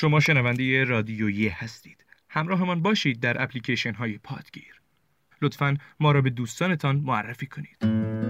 شما شنونده رادیویی هستید. همراهمان باشید در اپلیکیشن های پادگیر. لطفا ما را به دوستانتان معرفی کنید.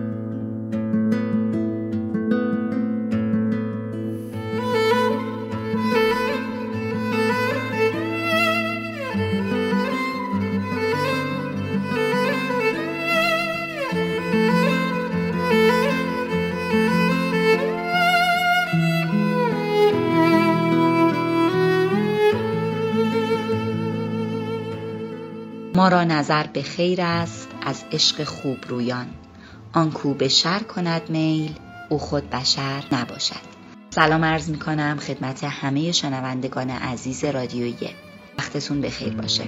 را نظر به خیر است از عشق خوب رویان آن کو به شر کند میل او خود بشر نباشد. سلام عرض می کنم خدمت همه شنوندگان عزیز رادیویی وقتتون به خیر باشه.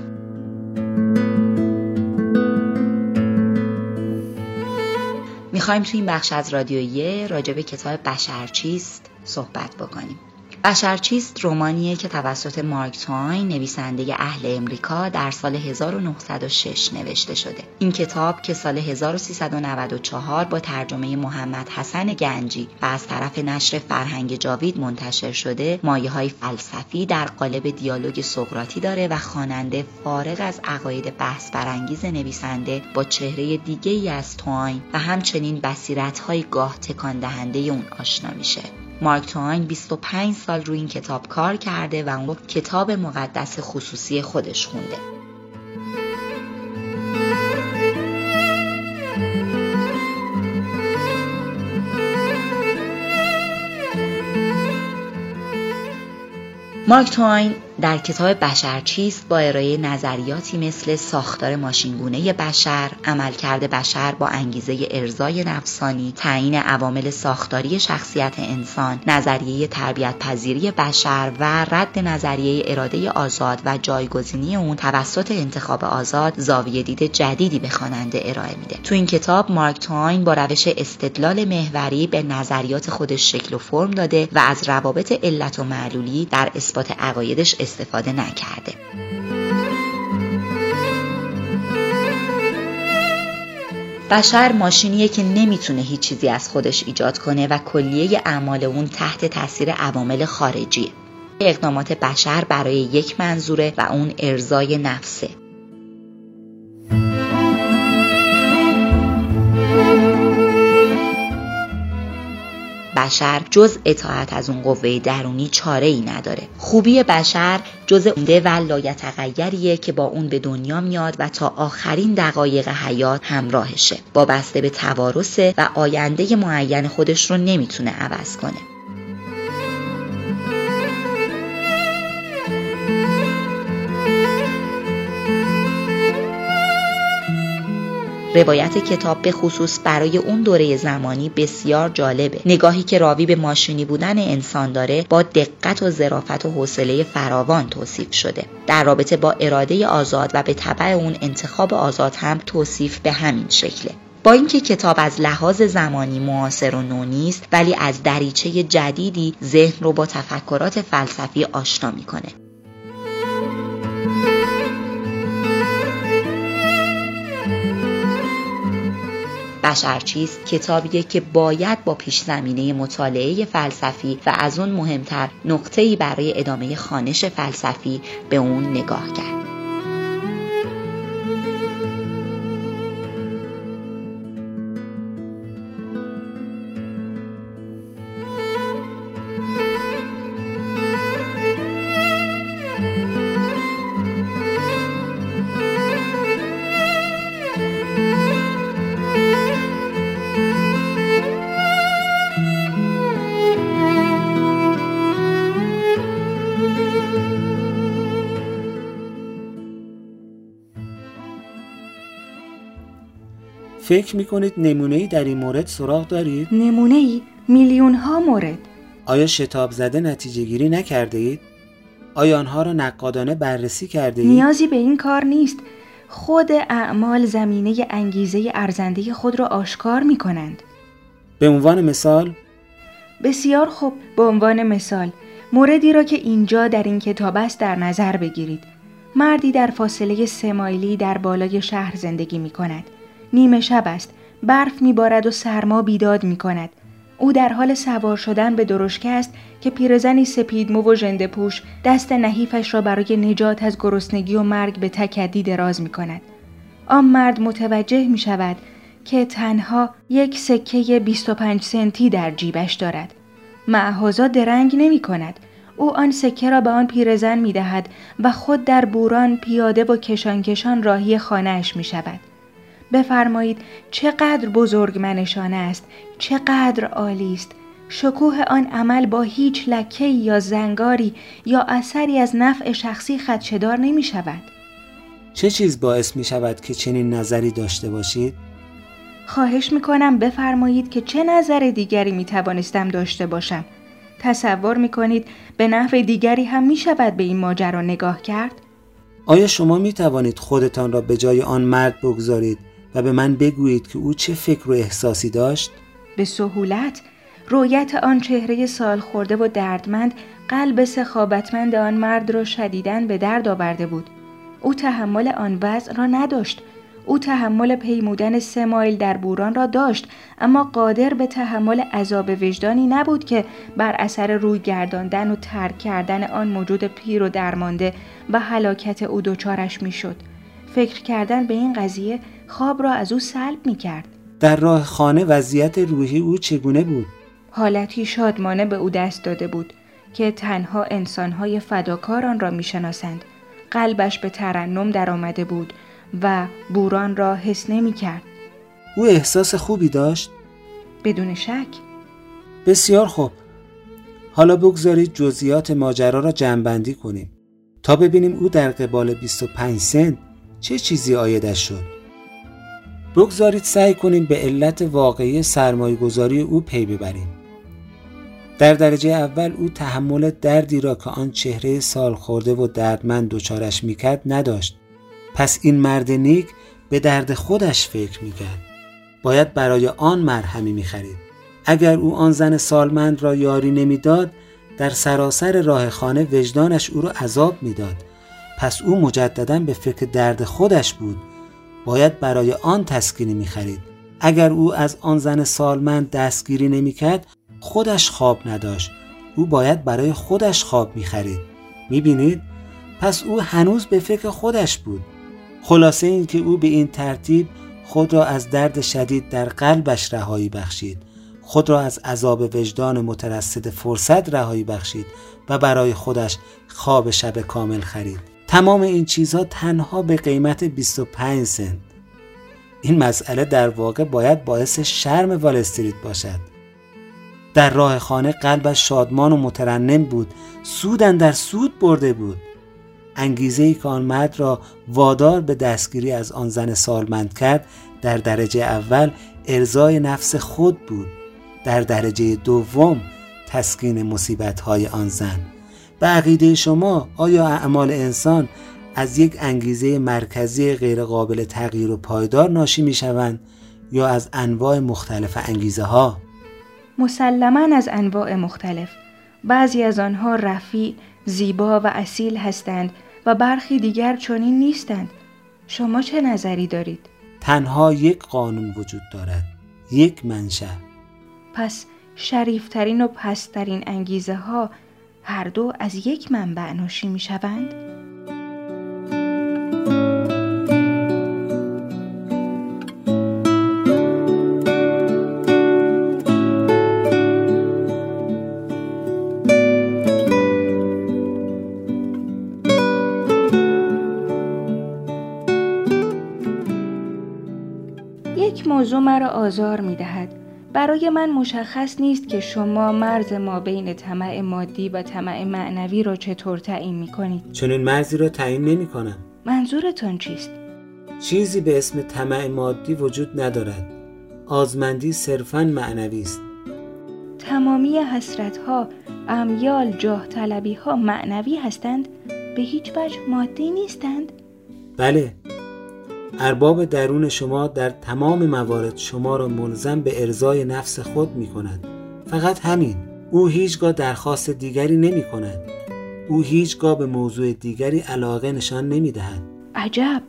می‌خوایم توی این بخش از رادیویی راجع به کتاب بشر چیست صحبت بکنیم. بشر چیست رومانیه که توسط مارک توین نویسنده اهل امریکا در سال 1906 نوشته شده. این کتاب که سال 1394 با ترجمه محمد حسن گنجی و از طرف نشر فرهنگ جاوید منتشر شده مایه های فلسفی در قالب دیالوگ سقراطی داره و خواننده فارغ از عقاید بحث برانگیز نویسنده با چهره دیگه ای از توین و همچنین بصیرت های گاه تکان دهنده اون آشنا میشه. مارک توین 25 سال روی این کتاب کار کرده و اون کتاب مقدس خصوصی خودش خونده. مارک توین در کتاب بشر چیست با ارائه نظریاتی مثل ساختار ماشینگونه بشر، عملکرد بشر با انگیزه ارزای نفسانی، تعیین عوامل ساختاری شخصیت انسان، نظریه تربیت پذیری بشر و رد نظریه اراده آزاد و جایگزینی اون توسط انتخاب آزاد زاویه دید جدیدی به خواننده ارائه میده. تو این کتاب مارک توین با روش استدلال محوری به نظریات خودش شکل و فرم داده و از روابط علت و معلولی در اثبات عقایدش استفاده نکرده. بشر ماشینیه که نمی‌تونه هیچ چیزی از خودش ایجاد کنه و کلیه اعمال اون تحت تاثیر عوامل خارجیه. اقدامات بشر برای یک منظوره و اون ارزای نفسه. بشر جز اطاعت از اون قوه درونی چاره ای نداره. خوبی بشر جز اونده و لایتغیریه که با اون به دنیا میاد و تا آخرین دقایق حیات همراهشه. بسته به توارثه و آینده معین خودش رو نمی‌تونه عوض کنه. روایت کتاب به خصوص برای اون دوره زمانی بسیار جالبه. نگاهی که راوی به ماشینی بودن انسان داره با دقت و ظرافت و حوصله فراوان توصیف شده. در رابطه با اراده آزاد و به طبع اون انتخاب آزاد هم توصیف به همین شکله. با اینکه کتاب از لحاظ زمانی معاصر و نو نیست ولی از دریچه جدیدی ذهن رو با تفکرات فلسفی آشنا می‌کنه. بشر چیست کتابیه که باید با پیش زمینه مطالعه فلسفی و از اون مهمتر نقطه‌ای برای ادامه خانش فلسفی به اون نگاه کرد. فکر می‌کنید نمونه ای در این مورد سراغ دارید؟ نمونه ای؟ میلیون ها مورد آیا شتاب زده نتیجه گیری نکرده اید؟ آیا آنها را نقادانه بررسی کرده اید؟ نیازی به این کار نیست خود اعمال زمینه انگیزه ارزنده خود را آشکار می کنند به عنوان مثال؟ بسیار خوب به عنوان مثال موردی را که اینجا در این کتاب است در نظر بگیرید مردی در فاصله سه مایلی در بالای شهر زندگی می کند نیمه شب است برف میبارد و سرما بیداد می کند او در حال سوار شدن به درشکه است که پیرزنی سپید مو و ژنده پوش دست نحیفش را برای نجات از گرسنگی و مرگ به تکدی دراز می کند. آن مرد متوجه می شود که تنها یک سکه 25 سنتی در جیبش دارد. معهازا درنگ نمی کند. او آن سکه را به آن پیرزن می دهد و خود در بوران پیاده و کشان کشان راهی خانهاش می شود. بفرمایید چقدر بزرگ منشانه است چقدر عالی است شکوه آن عمل با هیچ لکه یا زنگاری یا اثری از نفع شخصی خدشدار نمی شود چه چیز باعث می شود که چنین نظری داشته باشید؟ خواهش می کنم بفرمایید که چه نظر دیگری می توانستم داشته باشم تصور می کنید به نحو دیگری هم می شود به این ماجرا نگاه کرد؟ آیا شما می توانید خودتان را به جای آن مرد بگذارید و به من بگویید که او چه فکر و احساسی داشت؟ به سهولت رویت آن چهره سال خورده و دردمند قلب سخابتمند آن مرد را شدیدن به درد آورده بود. او تحمل آن وضع را نداشت. او تحمل پیمودن سه مایل در بوران را داشت اما قادر به تحمل عذاب وجدانی نبود که بر اثر روی گرداندن و ترک کردن آن موجود پیر و درمانده و هلاکت او دچارش می‌شد. فکر کردن به این قضیه خواب را از او سلب می کرد. در راه خانه وضعیت روحی او چگونه بود؟ حالتی شادمانه به او دست داده بود که تنها انسانهای فداکار آن را می‌شناسند. قلبش به ترنم درآمده بود و بوران را حس نمی کرد. او احساس خوبی داشت؟ بدون شک. بسیار خوب. حالا بگذارید جزئیات ماجرا را جمعبندی کنیم تا ببینیم او در قبال 25 سن چه چیزی آیدش شد. بگذارید سعی کنیم به علت واقعی سرمایه گذاری او پی ببریم. در درجه اول او تحمل دردی را که آن چهره سال خورده و دردمند دچارش می‌کرد نداشت. پس این مرد نیک به درد خودش فکر می‌کرد. باید برای آن مرهمی می‌خرید. اگر او آن زن سالمند را یاری نمی‌داد در سراسر راه خانه وجدانش او را عذاب می‌داد. پس او مجددا به فکر درد خودش بود باید برای آن تسکینی می خرید. اگر او از آن زن سالمند دستگیری نمی کرد خودش خواب نداشت. او باید برای خودش خواب می خرید می بینید؟ پس او هنوز به فکر خودش بود. خلاصه این که او به این ترتیب خود را از درد شدید در قلبش رهایی بخشید. خود را از عذاب وجدان مترصد فرصت رهایی بخشید و برای خودش خواب شب کامل خرید. تمام این چیزها تنها به قیمت 25 سنت. این مسئله در واقع باید باعث شرم وال استریت باشد. در راه خانه قلبش شادمان و مترنم بود. سودن در سود برده بود. انگیزه ای که آن مرد را وادار به دستگیری از آن زن سالمند کرد در درجه اول ارزای نفس خود بود. در درجه دوم تسکین مصیبت های آن زن. به عقیده شما آیا اعمال انسان از یک انگیزه مرکزی غیرقابل تغییر و پایدار ناشی می شوند یا از انواع مختلف انگیزه ها؟ مسلما از انواع مختلف بعضی از آنها رفیع، زیبا و اصیل هستند و برخی دیگر چنین نیستند شما چه نظری دارید؟ تنها یک قانون وجود دارد یک منشأ پس شریفترین و پسترین انگیزه ها هر دو از یک منبع ناشی می شوند؟ یک موضوع مرا آزار می دهد. برای من مشخص نیست که شما مرز ما بین طمع مادی و طمع معنوی را چطور تعیین می کنید. چنین مرزی را تعیین نمی کنم. منظورتان چیست؟ چیزی به اسم طمع مادی وجود ندارد. آزمندی صرفا معنوی است. تمامی حسرت ها، امیال، جاه طلبی ها معنوی هستند؟ به هیچ وجه مادی نیستند؟ بله ارباب درون شما در تمام موارد شما را ملزم به ارزای نفس خود می کند. فقط همین او هیچگاه درخواست دیگری نمی کند. او هیچگاه به موضوع دیگری علاقه نشان نمی دهد. عجب!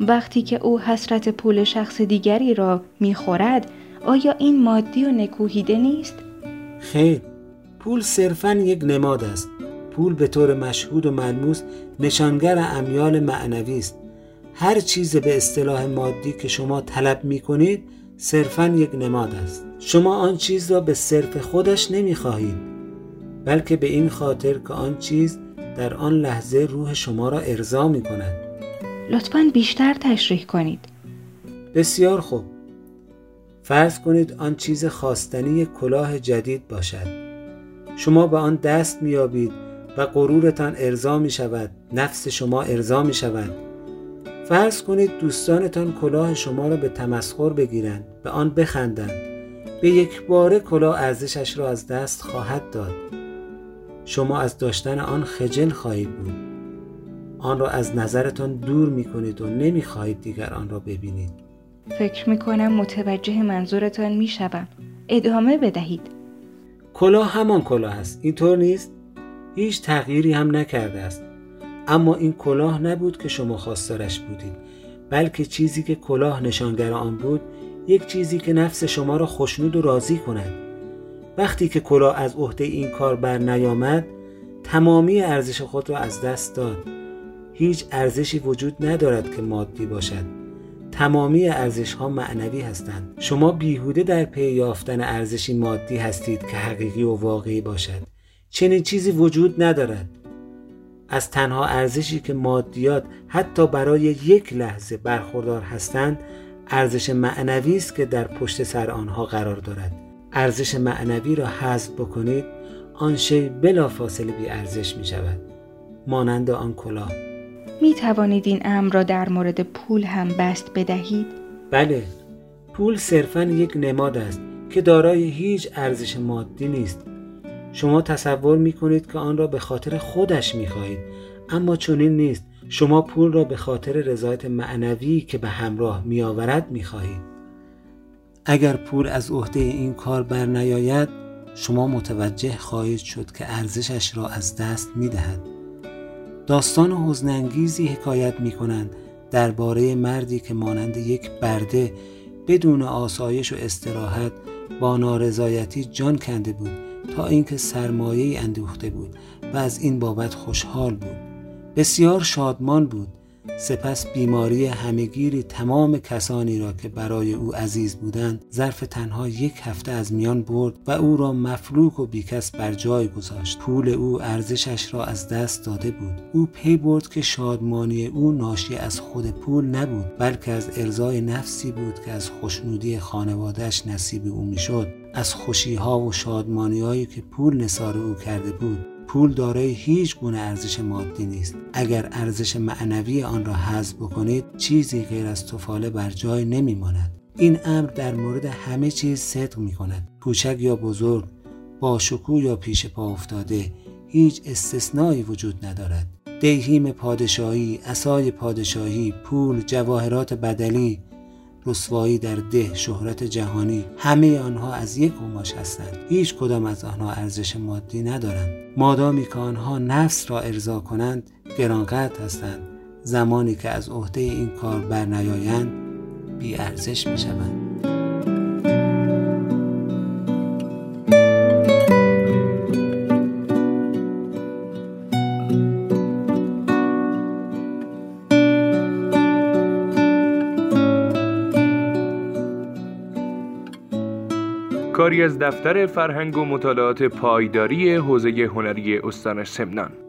وقتی که او حسرت پول شخص دیگری را می خورد آیا این مادی و نکوهیده نیست؟ خیر پول صرفا یک نماد است. پول به طور مشهود و ملموس نشانگر امیال معنوی است. هر چیز به اصطلاح مادی که شما طلب می کنید صرفا یک نماد است. شما آن چیز را به صرف خودش نمی خواهید بلکه به این خاطر که آن چیز در آن لحظه روح شما را ارضا می کند لطفا بیشتر تشریح کنید. بسیار خوب. فرض کنید آن چیز خواستنی کلاه جدید باشد. شما به آن دست میابید و غرورتان ارضا می شود نفس شما ارضا می شود فرض کنید دوستانتان کلاه شما را به تمسخر بگیرند به آن بخندند. به یک بار کلاه ارزشش را از دست خواهد داد. شما از داشتن آن خجل خواهید بود. آن را از نظرتان دور می کنید و نمی خواهید دیگر آن را ببینید. فکر می کنم متوجه منظورتان می شوم ادامه بدهید. کلاه همان کلاه است. اینطور نیست؟ هیچ تغییری هم نکرده است. اما این کلاه نبود که شما خواستارش بودید بلکه چیزی که کلاه نشانگر آن بود یک چیزی که نفس شما را خوشنود و راضی کند. وقتی که کلاه از عهده این کار بر نیامد تمامی ارزش خود را از دست داد. هیچ ارزشی وجود ندارد که مادی باشد. تمامی ارزش ها معنوی هستند. شما بیهوده در پی یافتن ارزشی مادی هستید که حقیقی و واقعی باشد. چنین چیزی وجود ندارد. از تنها ارزشی که مادیات حتی برای یک لحظه برخوردار هستند ارزش معنوی است که در پشت سر آنها قرار دارد. ارزش معنوی را حذف بکنید آن شی بلافاصله بی ارزش می شود. مانند آن کلاه. می توانید این امر را در مورد پول هم بست بدهید؟ بله. پول صرفا یک نماد است که دارای هیچ ارزش مادی نیست. شما تصور می کنید که آن را به خاطر خودش می خواهید اما چنین نیست. شما پول را به خاطر رضایت معنوی که به همراه می آورد می خواهید اگر پول از عهده این کار بر نیاید شما متوجه خواهید شد که ارزشش را از دست می دهد داستان حزنانگیزی حکایت می کنند درباره مردی که مانند یک برده بدون آسایش و استراحت با نارضایتی جان کنده بود. تا اینکه سرمایه اندوخته بود و از این بابت خوشحال بود. بسیار شادمان بود. سپس بیماری همگیری تمام کسانی را که برای او عزیز بودند ظرف تنها یک هفته از میان برد و او را مفلوک و بیکس بر جای گذاشت. پول او ارزشش را از دست داده بود. او پی برد که شادمانی او ناشی از خود پول نبود بلکه از ارزای نفسی بود که از خوشنودی خانوادهش نصیب او می‌شد. از خوشیها و شادمانیهایی که پول نصار او کرده بود پول دارای هیچ گونه ارزش مادی نیست. اگر ارزش معنوی آن را حذف بکنید چیزی غیر از تفاله بر جای نمیماند. این امر در مورد همه چیز صدق می کند کوچک یا بزرگ با شکوه یا پیش پا افتاده هیچ استثنایی وجود ندارد. دیهیم پادشاهی، اسای پادشاهی، پول، جواهرات بدلی، رسوایی در ده شهرت جهانی همه آنها از یک قماش هستند. هیچ کدام از آنها ارزش مادی ندارند. مادامی که آنها نفس را ارضا کنند گرانقدر هستند. زمانی که از عهده این کار برنیایند بی ارزش کاری از دفتر فرهنگ و مطالعات پایداری حوزه هنری استان سمنان.